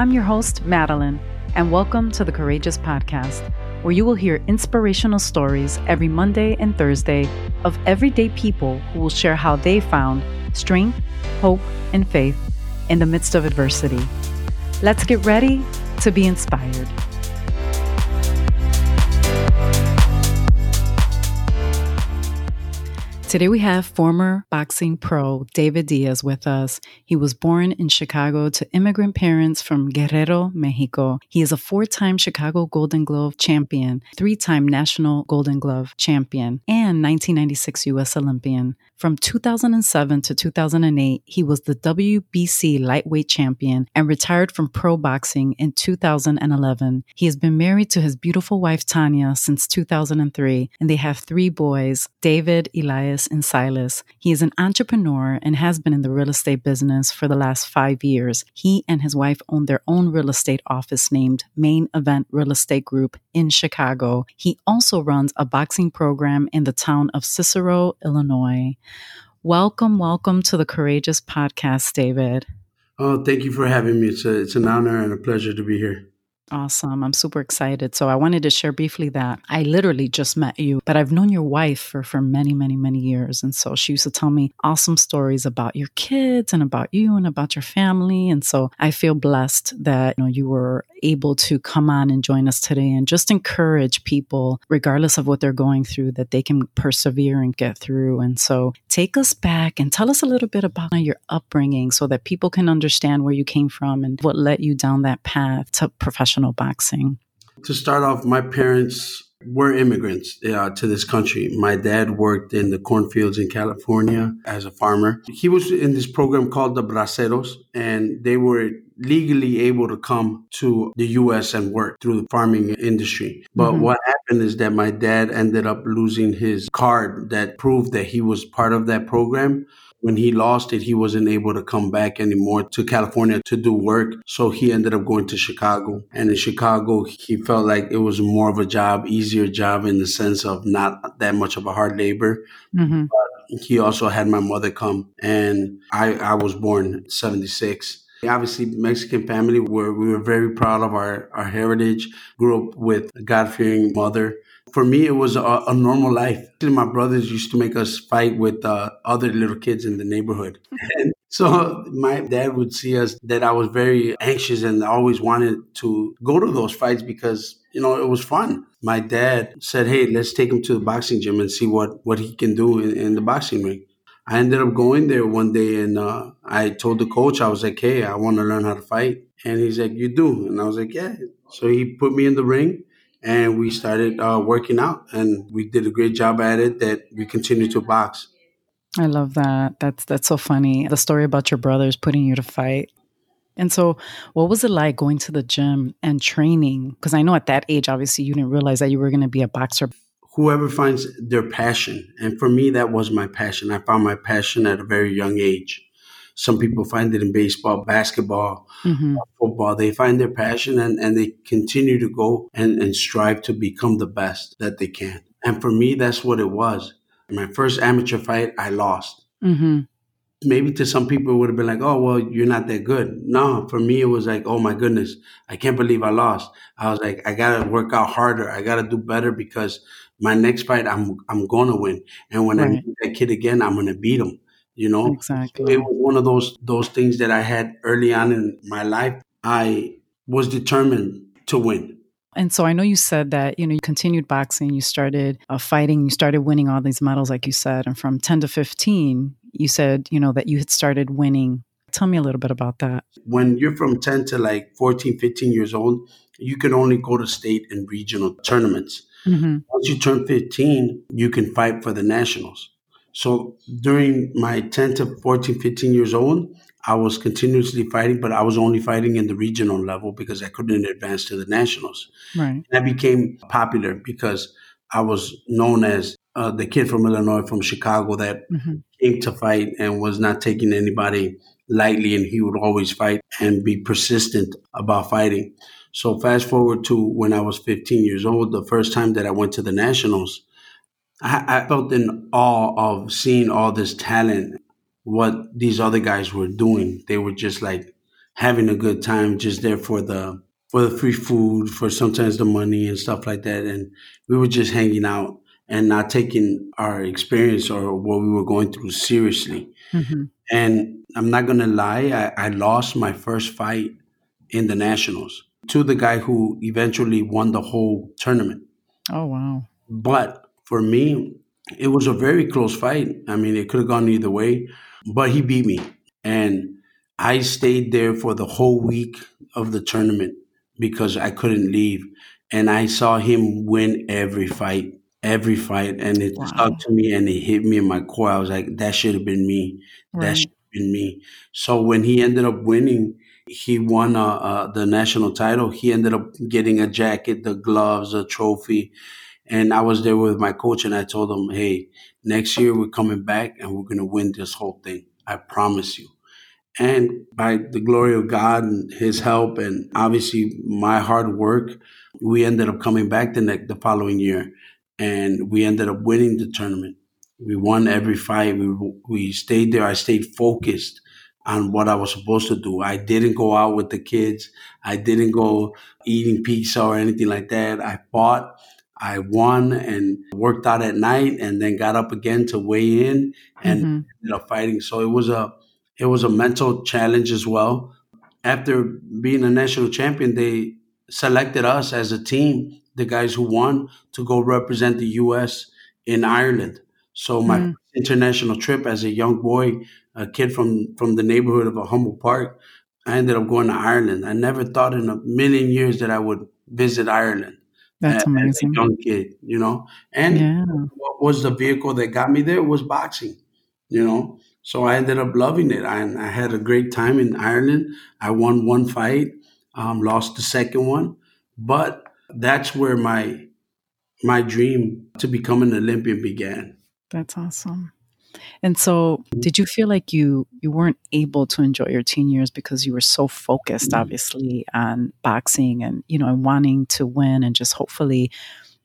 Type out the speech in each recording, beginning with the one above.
I'm your host, Madeline, and welcome to the Courageous Podcast, where you will hear inspirational stories every Monday and Thursday of everyday people who will share how they found strength, hope, and faith in the midst of adversity. Let's get ready to be inspired. Today we have former boxing pro David Diaz with us. He was born in Chicago to immigrant parents from Guerrero, Mexico. He is a four time Chicago Golden Glove champion, three time National Golden Glove champion, and 1996 U.S. Olympian. From 2007 to 2008, he was the WBC lightweight champion and retired from pro boxing in 2011. He has been married to his beautiful wife Tanya since 2003, and they have three boys David, Elias, and Silas. He is an entrepreneur and has been in the real estate business for the last five years. He and his wife own their own real estate office named Main Event Real Estate Group in Chicago. He also runs a boxing program in the town of Cicero, Illinois. Welcome, welcome to the Courageous Podcast, David. Oh, thank you for having me. It's a, it's an honor and a pleasure to be here. Awesome. I'm super excited. So I wanted to share briefly that I literally just met you, but I've known your wife for, for many, many, many years. And so she used to tell me awesome stories about your kids and about you and about your family. And so I feel blessed that you know you were able to come on and join us today and just encourage people, regardless of what they're going through, that they can persevere and get through. And so take us back and tell us a little bit about your upbringing so that people can understand where you came from and what led you down that path to professional boxing. To start off, my parents were immigrants uh, to this country. My dad worked in the cornfields in California as a farmer. He was in this program called the Braceros, and they were legally able to come to the US and work through the farming industry. But mm-hmm. what happened is that my dad ended up losing his card that proved that he was part of that program when he lost it, he wasn't able to come back anymore to California to do work. So he ended up going to Chicago. And in Chicago, he felt like it was more of a job, easier job in the sense of not that much of a hard labor. Mm-hmm. But he also had my mother come and I, I was born 76. Obviously, Mexican family, where we were very proud of our, our heritage, grew up with a God fearing mother for me, it was a, a, normal life. My brothers used to make us fight with uh, other little kids in the neighborhood. And so my dad would see us that I was very anxious and always wanted to go to those fights because, you know, it was fun. My dad said, Hey, let's take him to the boxing gym and see what, what he can do in, in the boxing ring. I ended up going there one day and uh, I told the coach, I was like, Hey, I want to learn how to fight. And he's like, You do? And I was like, Yeah. So he put me in the ring and we started uh, working out and we did a great job at it that we continue to box. I love that. That's that's so funny. The story about your brothers putting you to fight. And so what was it like going to the gym and training? Because i know at that age obviously you didn't realize that you were going to be a boxer. Whoever finds their passion and for me that was my passion. I found my passion at a very young age some people find it in baseball, basketball, mm-hmm. football. They find their passion and, and they continue to go and, and strive to become the best that they can. And for me, that's what it was. My first amateur fight, I lost. Mm-hmm. Maybe to some people, it would have been like, oh, well, you're not that good. No, for me, it was like, oh my goodness, I can't believe I lost. I was like, I got to work out harder. I got to do better because my next fight, I'm, I'm going to win. And when right. I meet that kid again, I'm going to beat him you know exactly it was one of those those things that i had early on in my life i was determined to win and so I know you said that, you know, you continued boxing, you started uh, fighting, you started winning all these medals, like you said. And from 10 to 15, you said, you know, that you had started winning. Tell me a little bit about that. When you're from 10 to like 14, 15 years old, you can only go to state and regional tournaments. Mm-hmm. Once you turn 15, you can fight for the nationals. So during my 10 to 14, 15 years old, I was continuously fighting, but I was only fighting in the regional level because I couldn't advance to the nationals. Right. And I became popular because I was known as uh, the kid from Illinois, from Chicago, that mm-hmm. came to fight and was not taking anybody lightly, and he would always fight and be persistent about fighting. So fast forward to when I was 15 years old, the first time that I went to the nationals, I, I felt in awe of seeing all this talent, what these other guys were doing. They were just like having a good time, just there for the for the free food, for sometimes the money and stuff like that. And we were just hanging out and not taking our experience or what we were going through seriously. Mm-hmm. And I'm not gonna lie, I, I lost my first fight in the nationals to the guy who eventually won the whole tournament. Oh wow. But for me, it was a very close fight. I mean, it could have gone either way, but he beat me. And I stayed there for the whole week of the tournament because I couldn't leave. And I saw him win every fight, every fight. And it Wow. stuck to me and it hit me in my core. I was like, that should have been me. That should have been me. So when he ended up winning, he won uh, uh, the national title. He ended up getting a jacket, the gloves, a trophy. And I was there with my coach and I told him, hey, next year we're coming back and we're going to win this whole thing. I promise you. And by the glory of God and His help, and obviously my hard work, we ended up coming back the next the following year, and we ended up winning the tournament. We won every fight. We we stayed there. I stayed focused on what I was supposed to do. I didn't go out with the kids. I didn't go eating pizza or anything like that. I fought. I won and worked out at night, and then got up again to weigh in and Mhm. ended up fighting. So it was a it was a mental challenge as well. After being a national champion, they selected us as a team, the guys who won, to go represent the U.S. in Ireland. So my Mm. international trip as a young boy, a kid from from the neighborhood of a Humboldt Park, I ended up going to Ireland. I never thought in a million years that I would visit Ireland That's a- as a amazing. young kid, you know. And Yeah. what was the vehicle that got me there was boxing, you know. So I ended up loving it. I, I had a great time in Ireland. I won one fight, um, lost the second one, but that's where my my dream to become an Olympian began. That's awesome. And so, did you feel like you you weren't able to enjoy your teen years because you were so focused, mm. obviously, on boxing and you know, and wanting to win and just hopefully,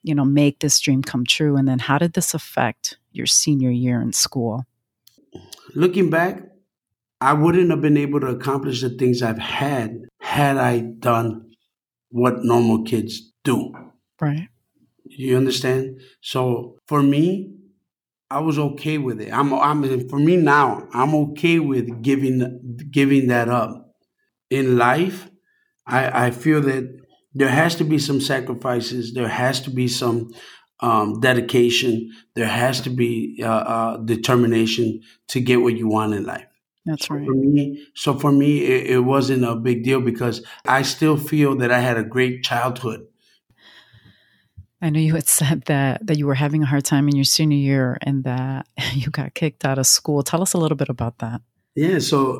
you know, make this dream come true? And then, how did this affect your senior year in school? Looking back, I wouldn't have been able to accomplish the things I've had had I done what normal kids do. Right. You understand? So for me, I was okay with it. I'm, I'm for me now. I'm okay with giving giving that up. In life, I, I feel that there has to be some sacrifices. There has to be some um, dedication. There has to be uh, uh, determination to get what you want in life. That's So right. for me, so for me, it, it wasn't a big deal because I still feel that I had a great childhood. I know you had said that that you were having a hard time in your senior year and that you got kicked out of school. Tell us a little bit about that. Yeah, so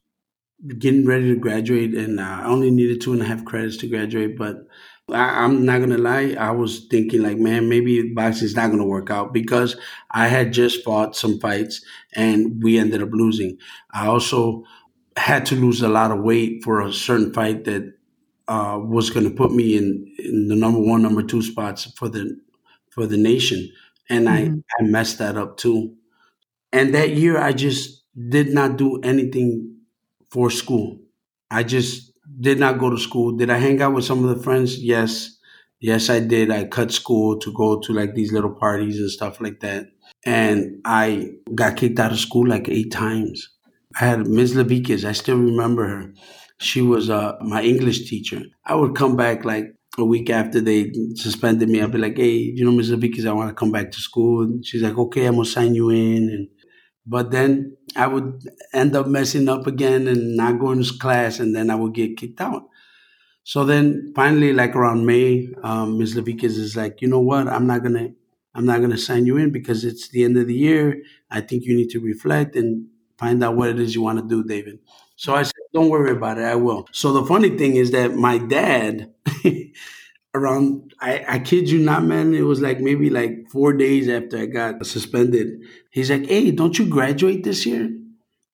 getting ready to graduate, and uh, I only needed two and a half credits to graduate. But I, I'm not gonna lie, I was thinking like, man, maybe boxing's not gonna work out because I had just fought some fights and we ended up losing. I also had to lose a lot of weight for a certain fight that uh, was going to put me in, in the number one, number two spots for the for the nation, and I Mhm. I messed that up too. And that year, I just did not do anything for school. I just did not go to school. Did I hang out with some of the friends? Yes. Yes, I did. I cut school to go to like these little parties and stuff like that. And I got kicked out of school like eight times. I had Ms. Levikas. I still remember her. She was uh, my English teacher. I would come back like a week after they suspended me. I'd be like, hey, you know, Ms. Levikas, I want to come back to school. And she's like, okay, I'm going to sign you in. And but then I would end up messing up again and not going to class, and then I would get kicked out. So then finally, like around May, um, Ms. Levikas is like, you know what? I'm not gonna, I'm not gonna sign you in because it's the end of the year. I think you need to reflect and find out what it is you want to do, David. So I said, don't worry about it. I will. So the funny thing is that my dad, around, I, I kid you not, man, it was like maybe like four days after I got suspended. He's like, hey, don't you graduate this year?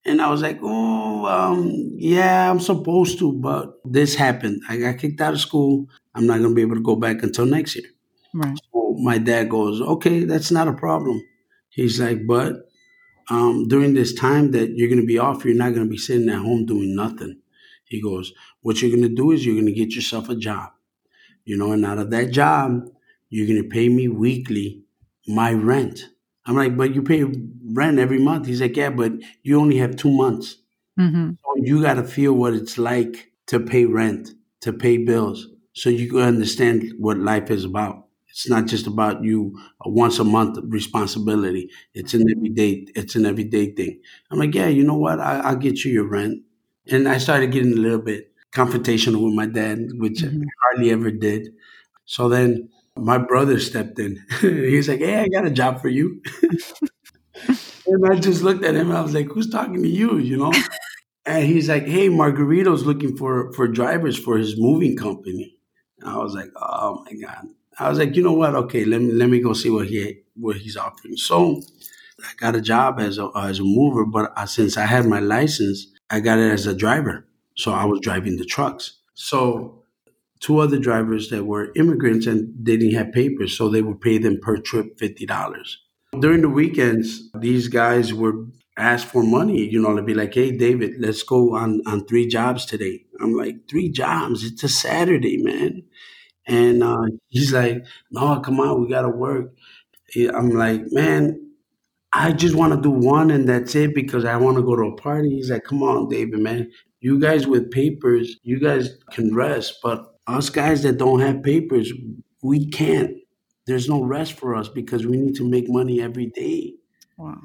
And I was like, oh, um, yeah, I'm supposed to, but this happened. I got kicked out of school. I'm not going to be able to go back until next year. Right. So my dad goes, okay, that's not a problem. He's like, but um, during this time that you're going to be off, you're not going to be sitting at home doing nothing. He goes, What you're going to do is you're going to get yourself a job, you know, and out of that job, you're going to pay me weekly my rent. I'm like, But you pay rent every month. He's like, Yeah, but you only have two months. Mm-hmm. So you got to feel what it's like to pay rent, to pay bills, so you can understand what life is about. It's not just about you a once a month responsibility. It's an everyday. It's an everyday thing. I'm like, yeah, you know what? I, I'll get you your rent. And I started getting a little bit confrontational with my dad, which Mhm. I hardly ever did. So then my brother stepped in. He's like, hey, I got a job for you. and I just looked at him. And I was like, who's talking to you? You know. And he's like, "Hey, Margarito's looking for for drivers for his moving company." And I was like, "Oh my god!" I was like, "You know what? Okay, let me let me go see what he what he's offering." So I got a job as a as a mover, but uh, since I had my license, I got it as a driver. So I was driving the trucks. So two other drivers that were immigrants and they didn't have papers, so they would pay them per trip fifty dollars. During the weekends, these guys were asked for money. You know, to be like, "Hey, David, let's go on on three jobs today." I'm like, three jobs? It's a Saturday, man." And uh, he's like, "No, come on, we gotta work." I'm like, "Man, I just want to do one and that's it because I want to go to a party." He's like, "Come on, David, man. You guys with papers, you guys can rest, but us guys that don't have papers, we can't. There's no rest for us because we need to make money every day." Wow.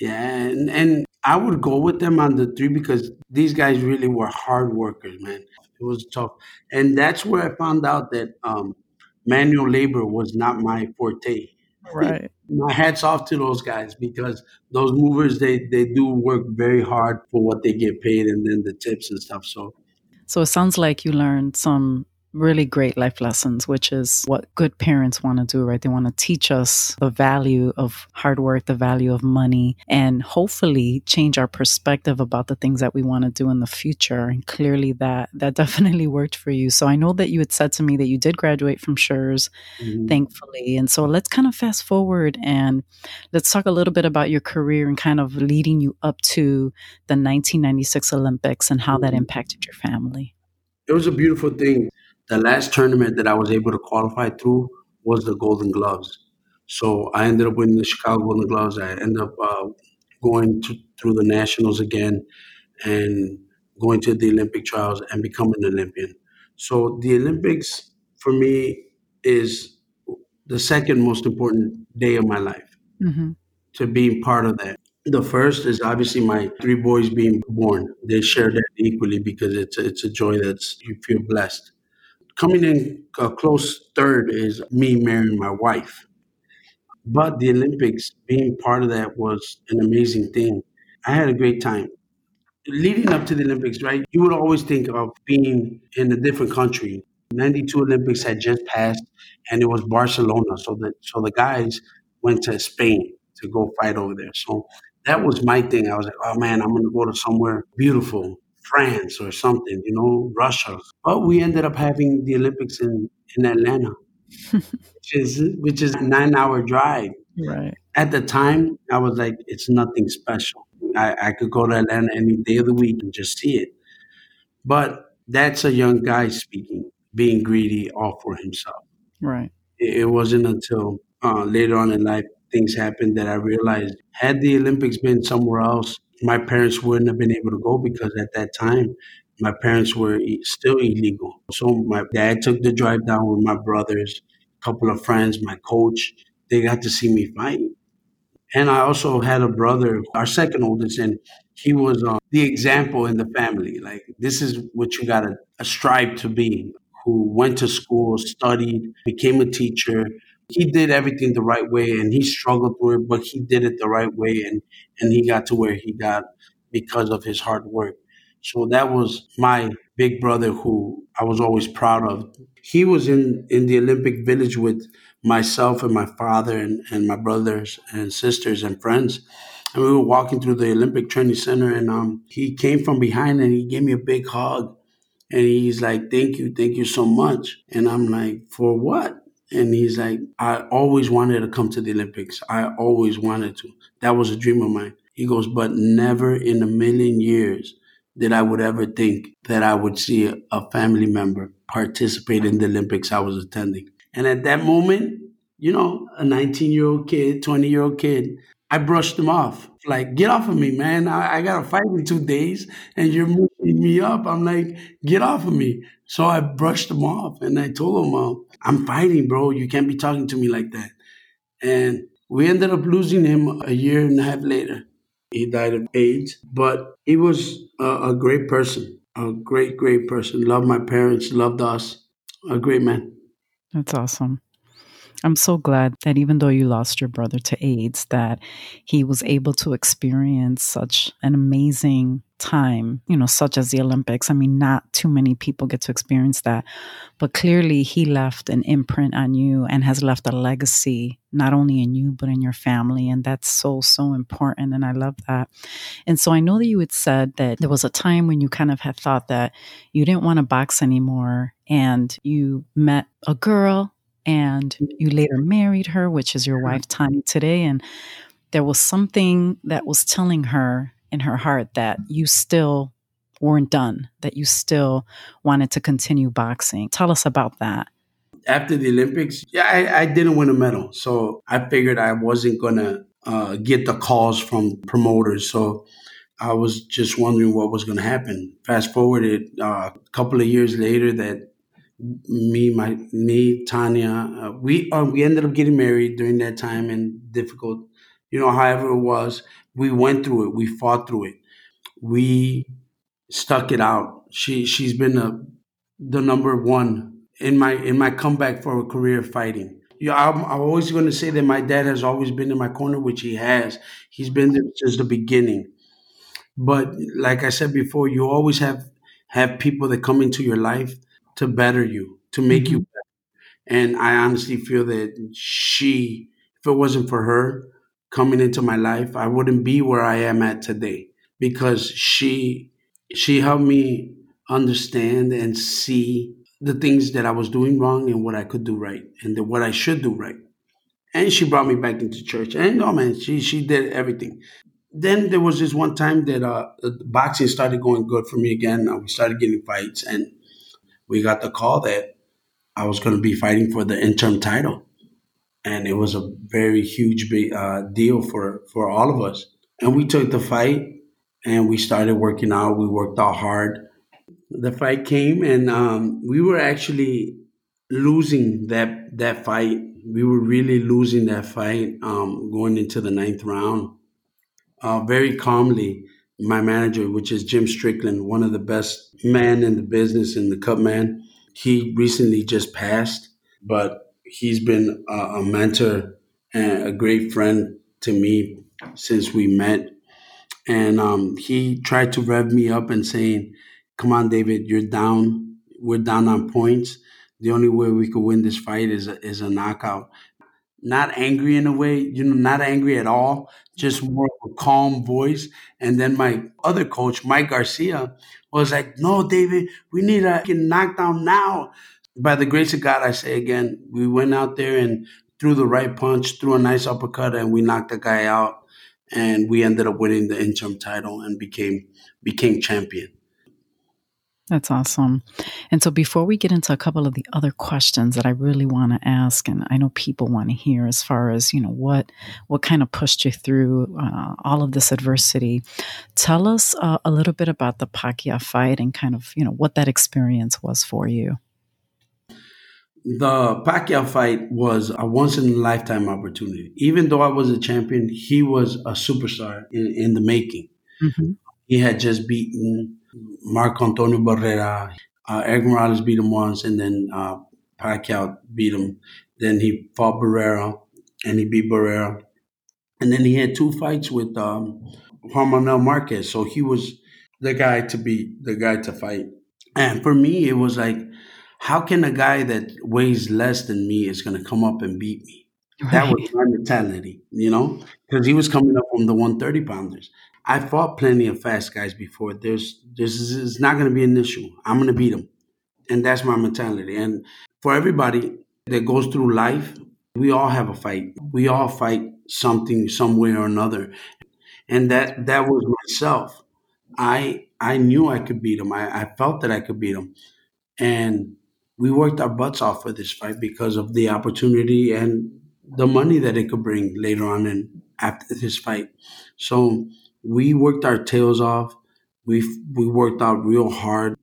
Yeah, and, and I would go with them on the three because these guys really were hard workers, man. It was tough, and that's where I found out that um, manual labor was not my forte. Right. My hats off to those guys because those movers they they do work very hard for what they get paid, and then the tips and stuff. So So it sounds like you learned some really great life lessons, which is what good parents want to do, right? They want to teach us the value of hard work, the value of money, and hopefully change our perspective about the things that we want to do in the future. And clearly that that definitely worked for you. So I know that you had said to me that you did graduate from Schurz, mhm. thankfully. And so let's kind of fast forward and let's talk a little bit about your career and kind of leading you up to the 1996 Olympics and how that Mhm. impacted your family. it was a beautiful thing. The last tournament that I was able to qualify through was the Golden Gloves. So I ended up winning the Chicago Golden Gloves. I ended up uh, going to, through the nationals again and going to the Olympic trials and becoming an Olympian. So the Olympics for me is the second most important day of my life hmm to be part of that. The first is obviously my three boys being born. They share that equally because it's it's a joy that's you feel blessed. Coming in a close third is me marrying my wife. But the Olympics being part of that was an amazing thing. I had a great time. Leading up to the Olympics, right? You would always think of being in a different country. 92 Olympics had just passed and it was Barcelona. So the so the guys went to Spain to go fight over there. So that was my thing. I was like, oh man, I'm gonna go to somewhere beautiful, France or something, you know, Russia. But we ended up having the Olympics in, in Atlanta, which is which is a nine hour drive. Right. At the time, I was like, it's nothing special. I, I could go to Atlanta any day of the week and just see it. But that's a young guy speaking, being greedy all for himself. Right. It, it wasn't until uh, later on in life things happened that I realized had the Olympics been somewhere else, my parents wouldn't have been able to go because at that time my parents were still illegal. So my dad took the drive down with my brothers, a couple of friends, my coach. They got to see me fight. And I also had a brother, our second oldest, and he was uh, the example in the family. Like, this is what you got to strive to be. Who went to school, studied, became a teacher. He did everything the right way and he struggled through it, but he did it the right way and, and he got to where he got because of his hard work. So that was my big brother who I was always proud of. He was in, in the Olympic Village with myself and my father and, and my brothers and sisters and friends. And we were walking through the Olympic Training Center and um, he came from behind and he gave me a big hug. And he's like, Thank you, thank you so much. And I'm like, For what? And he's like, I always wanted to come to the Olympics. I always wanted to. That was a dream of mine. He goes, But never in a million years did I would ever think that I would see a, a family member participate in the Olympics I was attending. And at that moment, you know, a 19 year old kid, 20 year old kid, I brushed him off. Like, get off of me, man. I, I got to fight in two days and you're moving me up. I'm like, get off of me. So I brushed him off and I told him, uh, I'm fighting, bro. You can't be talking to me like that. And we ended up losing him a year and a half later. He died of AIDS, but he was a, a great person, a great, great person. Loved my parents, loved us. A great man. That's awesome. I'm so glad that even though you lost your brother to AIDS, that he was able to experience such an amazing time, you know, such as the Olympics. I mean, not too many people get to experience that, but clearly he left an imprint on you and has left a legacy, not only in you, but in your family. And that's so, so important. And I love that. And so I know that you had said that there was a time when you kind of had thought that you didn't want to box anymore and you met a girl and you later married her, which is your wife, Tanya, today. And there was something that was telling her in her heart that you still weren't done, that you still wanted to continue boxing. Tell us about that. After the Olympics, yeah, I, I didn't win a medal. So I figured I wasn't going to uh, get the calls from promoters. So I was just wondering what was going to happen. Fast forward it uh, a couple of years later that me, my me, Tanya, uh, we uh, we ended up getting married during that time and difficult, you know. However, it was we went through it. We fought through it. We stuck it out. She she's been a, the number one in my in my comeback for a career fighting. Yeah, I'm, I'm always going to say that my dad has always been in my corner, which he has. He's been there since the beginning. But like I said before, you always have have people that come into your life to better you, to make mm-hmm. you better. And I honestly feel that she, if it wasn't for her coming into my life, I wouldn't be where I am at today because she she helped me understand and see the things that I was doing wrong and what I could do right and the, what I should do right. And she brought me back into church. And oh man, she she did everything. Then there was this one time that uh, boxing started going good for me again. Uh, we started getting fights, and we got the call that I was going to be fighting for the interim title, and it was a very huge big, uh, deal for for all of us. And we took the fight, and we started working out. We worked out hard. The fight came, and um, we were actually losing that that fight. We were really losing that fight um, going into the ninth round. Uh, very calmly, my manager, which is Jim Strickland, one of the best men in the business in the cutman. He recently just passed, but he's been a, a mentor and a great friend to me since we met. And um, he tried to rev me up and saying, "Come on, David, you're down. We're down on points. The only way we could win this fight is a, is a knockout." Not angry in a way, you know, not angry at all, just more of a calm voice. And then my other coach, Mike Garcia, was like, No, David, we need a knockdown now. By the grace of God, I say again, we went out there and threw the right punch, threw a nice uppercut, and we knocked the guy out. And we ended up winning the interim title and became became champion. That's awesome. And so, before we get into a couple of the other questions that I really want to ask, and I know people want to hear, as far as you know, what what kind of pushed you through uh, all of this adversity, tell us uh, a little bit about the Pacquiao fight and kind of you know what that experience was for you. The Pacquiao fight was a once in a lifetime opportunity. Even though I was a champion, he was a superstar in, in the making. Mm-hmm. He had just beaten Marco Antonio Barrera. Uh, Erik Morales beat him once, and then uh, Pacquiao beat him. Then he fought Barrera, and he beat Barrera. And then he had two fights with um, Juan Manuel Marquez. So he was the guy to beat, the guy to fight. And for me, it was like, how can a guy that weighs less than me is going to come up and beat me? Right. That was my mentality, you know, because he was coming up from the 130 pounders. I fought plenty of fast guys before. There's this is not going to be an issue. I'm going to beat him. and that's my mentality. And for everybody that goes through life, we all have a fight. We all fight something some way or another, and that that was myself. I I knew I could beat him. I, I felt that I could beat him. And we worked our butts off for this fight because of the opportunity and the money that it could bring later on and after this fight. So we worked our tails off. We we worked out real hard.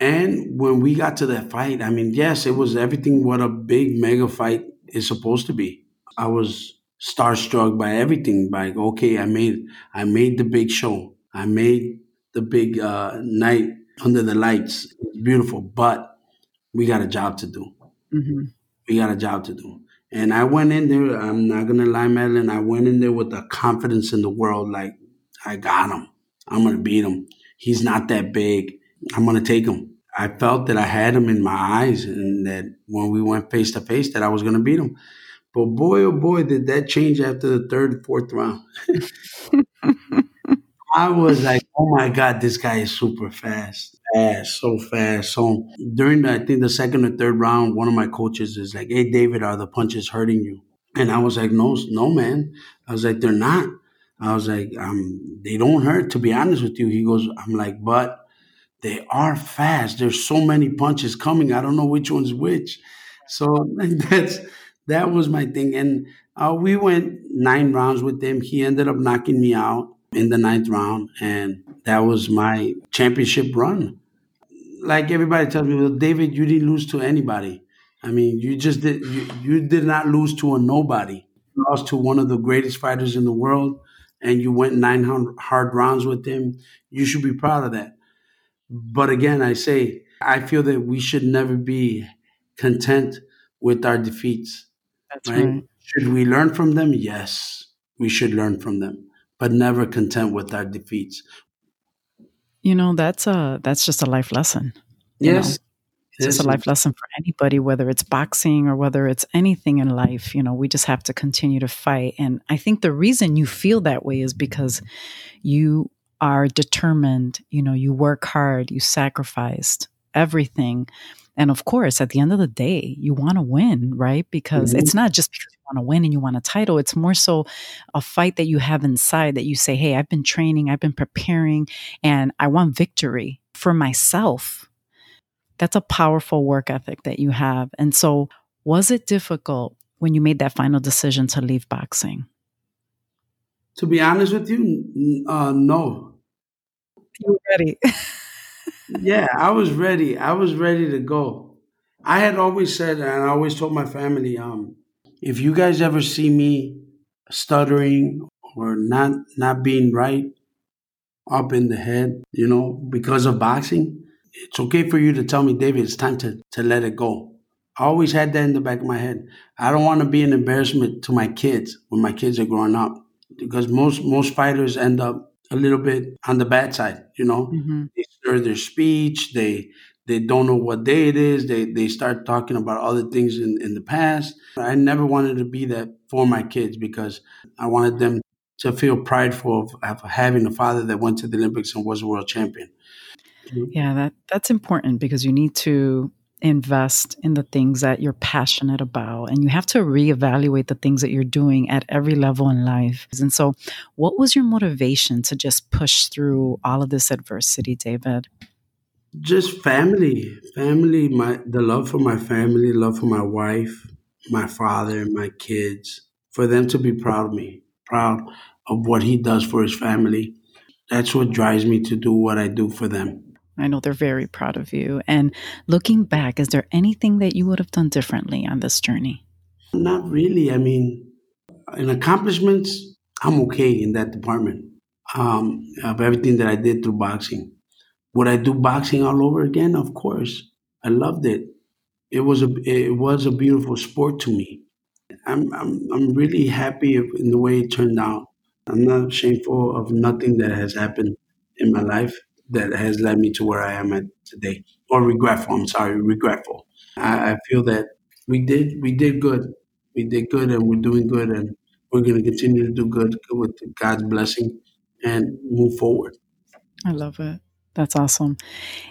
And when we got to that fight, I mean, yes, it was everything what a big mega fight is supposed to be. I was starstruck by everything. By okay, I made I made the big show. I made the big uh, night under the lights. It's beautiful, but we got a job to do. Mm-hmm. We got a job to do. And I went in there. I'm not gonna lie, Madeline. I went in there with the confidence in the world. Like I got him. I'm gonna beat him. He's not that big. I'm gonna take him. I felt that I had him in my eyes, and that when we went face to face, that I was gonna beat him. But boy, oh boy, did that change after the third, fourth round. I was like, oh my God, this guy is super fast. Fast, so fast. So during the, I think the second or third round, one of my coaches is like, Hey David, are the punches hurting you? And I was like, No, no, man. I was like, They're not. I was like, um, they don't hurt, to be honest with you. He goes, I'm like, but they are fast. There's so many punches coming. I don't know which one's which. So that's that was my thing. And uh, we went nine rounds with him. He ended up knocking me out in the ninth round, and that was my championship run. Like everybody tells me, well, David, you didn't lose to anybody. I mean, you just did. You, you did not lose to a nobody. You lost to one of the greatest fighters in the world, and you went nine hard rounds with him. You should be proud of that. But again, I say I feel that we should never be content with our defeats. That's right? right. Should we learn from them? Yes, we should learn from them, but never content with our defeats. You know, that's a that's just a life lesson. Yes. Know? It's just a life lesson for anybody, whether it's boxing or whether it's anything in life. You know, we just have to continue to fight. And I think the reason you feel that way is because you are determined, you know, you work hard, you sacrificed everything and of course, at the end of the day, you want to win, right? Because mm-hmm. it's not just because you want to win and you want a title. It's more so a fight that you have inside that you say, hey, I've been training, I've been preparing, and I want victory for myself. That's a powerful work ethic that you have. And so, was it difficult when you made that final decision to leave boxing? To be honest with you, uh, no. You ready. yeah, I was ready. I was ready to go. I had always said, and I always told my family, um, if you guys ever see me stuttering or not not being right up in the head, you know, because of boxing, it's okay for you to tell me, David, it's time to, to let it go. I always had that in the back of my head. I don't want to be an embarrassment to my kids when my kids are growing up. Because most most fighters end up a little bit on the bad side, you know. Mm-hmm. They slur their speech, they they don't know what day it is, they they start talking about other things in, in the past. I never wanted to be that for my kids because I wanted them to feel prideful of, of having a father that went to the Olympics and was a world champion. Yeah, that that's important because you need to invest in the things that you're passionate about and you have to reevaluate the things that you're doing at every level in life. And so, what was your motivation to just push through all of this adversity, David? Just family, family, my the love for my family, love for my wife, my father, my kids, for them to be proud of me, proud of what he does for his family. That's what drives me to do what I do for them. I know they're very proud of you. And looking back, is there anything that you would have done differently on this journey? Not really. I mean, in accomplishments, I'm okay in that department um, of everything that I did through boxing. Would I do boxing all over again? Of course. I loved it. It was a it was a beautiful sport to me. I'm I'm I'm really happy in the way it turned out. I'm not shameful of nothing that has happened in my life that has led me to where I am at today. Or regretful. I'm sorry, regretful. I, I feel that we did we did good. We did good, and we're doing good, and we're going to continue to do good with God's blessing and move forward. I love it. That's awesome.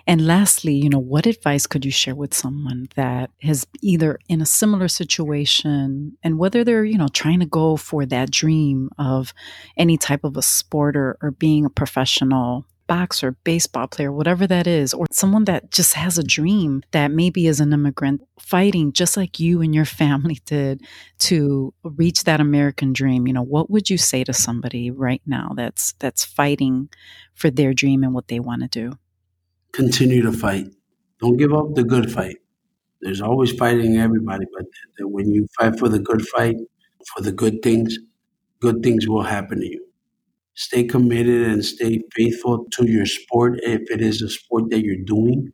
And lastly, you know, what advice could you share with someone that has either in a similar situation and whether they're, you know, trying to go for that dream of any type of a sport or, or being a professional boxer, baseball player, whatever that is, or someone that just has a dream that maybe is an immigrant fighting just like you and your family did to reach that American dream, you know, what would you say to somebody right now that's that's fighting for their dream and what they want to do? Continue to fight. Don't give up the good fight. There's always fighting everybody, but when you fight for the good fight, for the good things, good things will happen to you. Stay committed and stay faithful to your sport if it is a sport that you're doing.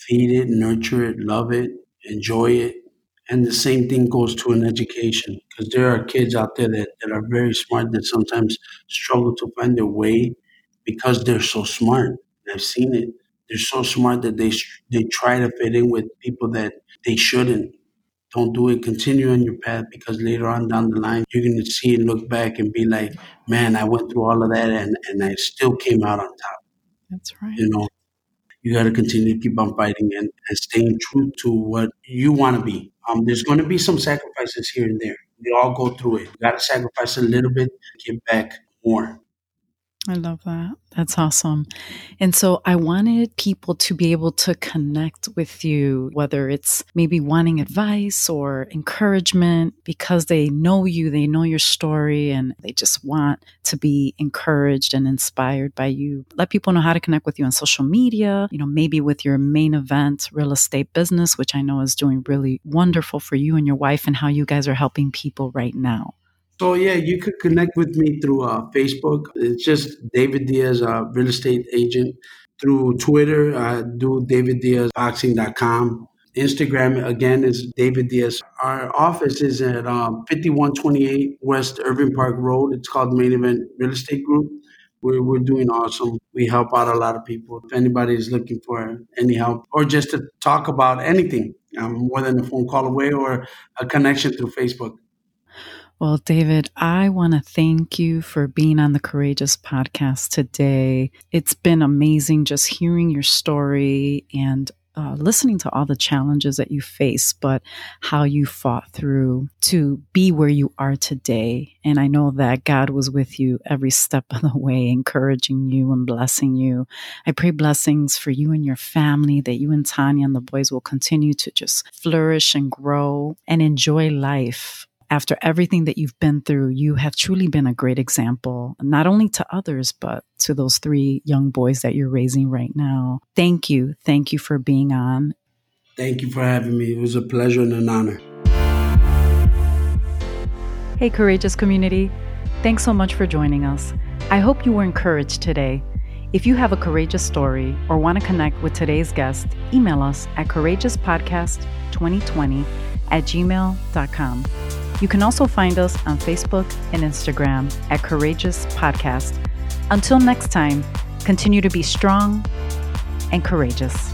Feed it, nurture it, love it, enjoy it. And the same thing goes to an education because there are kids out there that, that are very smart that sometimes struggle to find their way because they're so smart. I've seen it. They're so smart that they they try to fit in with people that they shouldn't. Don't do it. Continue on your path because later on down the line, you're going to see and look back and be like, man, I went through all of that and, and I still came out on top. That's right. You know, you got to continue to keep on fighting and, and staying true to what you want to be. Um, there's going to be some sacrifices here and there. We all go through it. You got to sacrifice a little bit, get back more. I love that. That's awesome. And so I wanted people to be able to connect with you, whether it's maybe wanting advice or encouragement because they know you, they know your story, and they just want to be encouraged and inspired by you. Let people know how to connect with you on social media, you know, maybe with your main event, real estate business, which I know is doing really wonderful for you and your wife, and how you guys are helping people right now. So yeah, you could connect with me through uh, Facebook. It's just David Diaz, uh, real estate agent. Through Twitter, I do daviddiazboxing.com. Instagram again is David Diaz. Our office is at um, 5128 West Irving Park Road. It's called Main Event Real Estate Group. We're, we're doing awesome. We help out a lot of people. If anybody is looking for any help or just to talk about anything, I'm more than a phone call away or a connection through Facebook. Well, David, I want to thank you for being on the Courageous podcast today. It's been amazing just hearing your story and uh, listening to all the challenges that you face, but how you fought through to be where you are today. And I know that God was with you every step of the way, encouraging you and blessing you. I pray blessings for you and your family, that you and Tanya and the boys will continue to just flourish and grow and enjoy life after everything that you've been through, you have truly been a great example, not only to others, but to those three young boys that you're raising right now. Thank you. Thank you for being on. Thank you for having me. It was a pleasure and an honor. Hey, courageous community. Thanks so much for joining us. I hope you were encouraged today. If you have a courageous story or want to connect with today's guest, email us at courageouspodcast2020 at gmail.com. You can also find us on Facebook and Instagram at Courageous Podcast. Until next time, continue to be strong and courageous.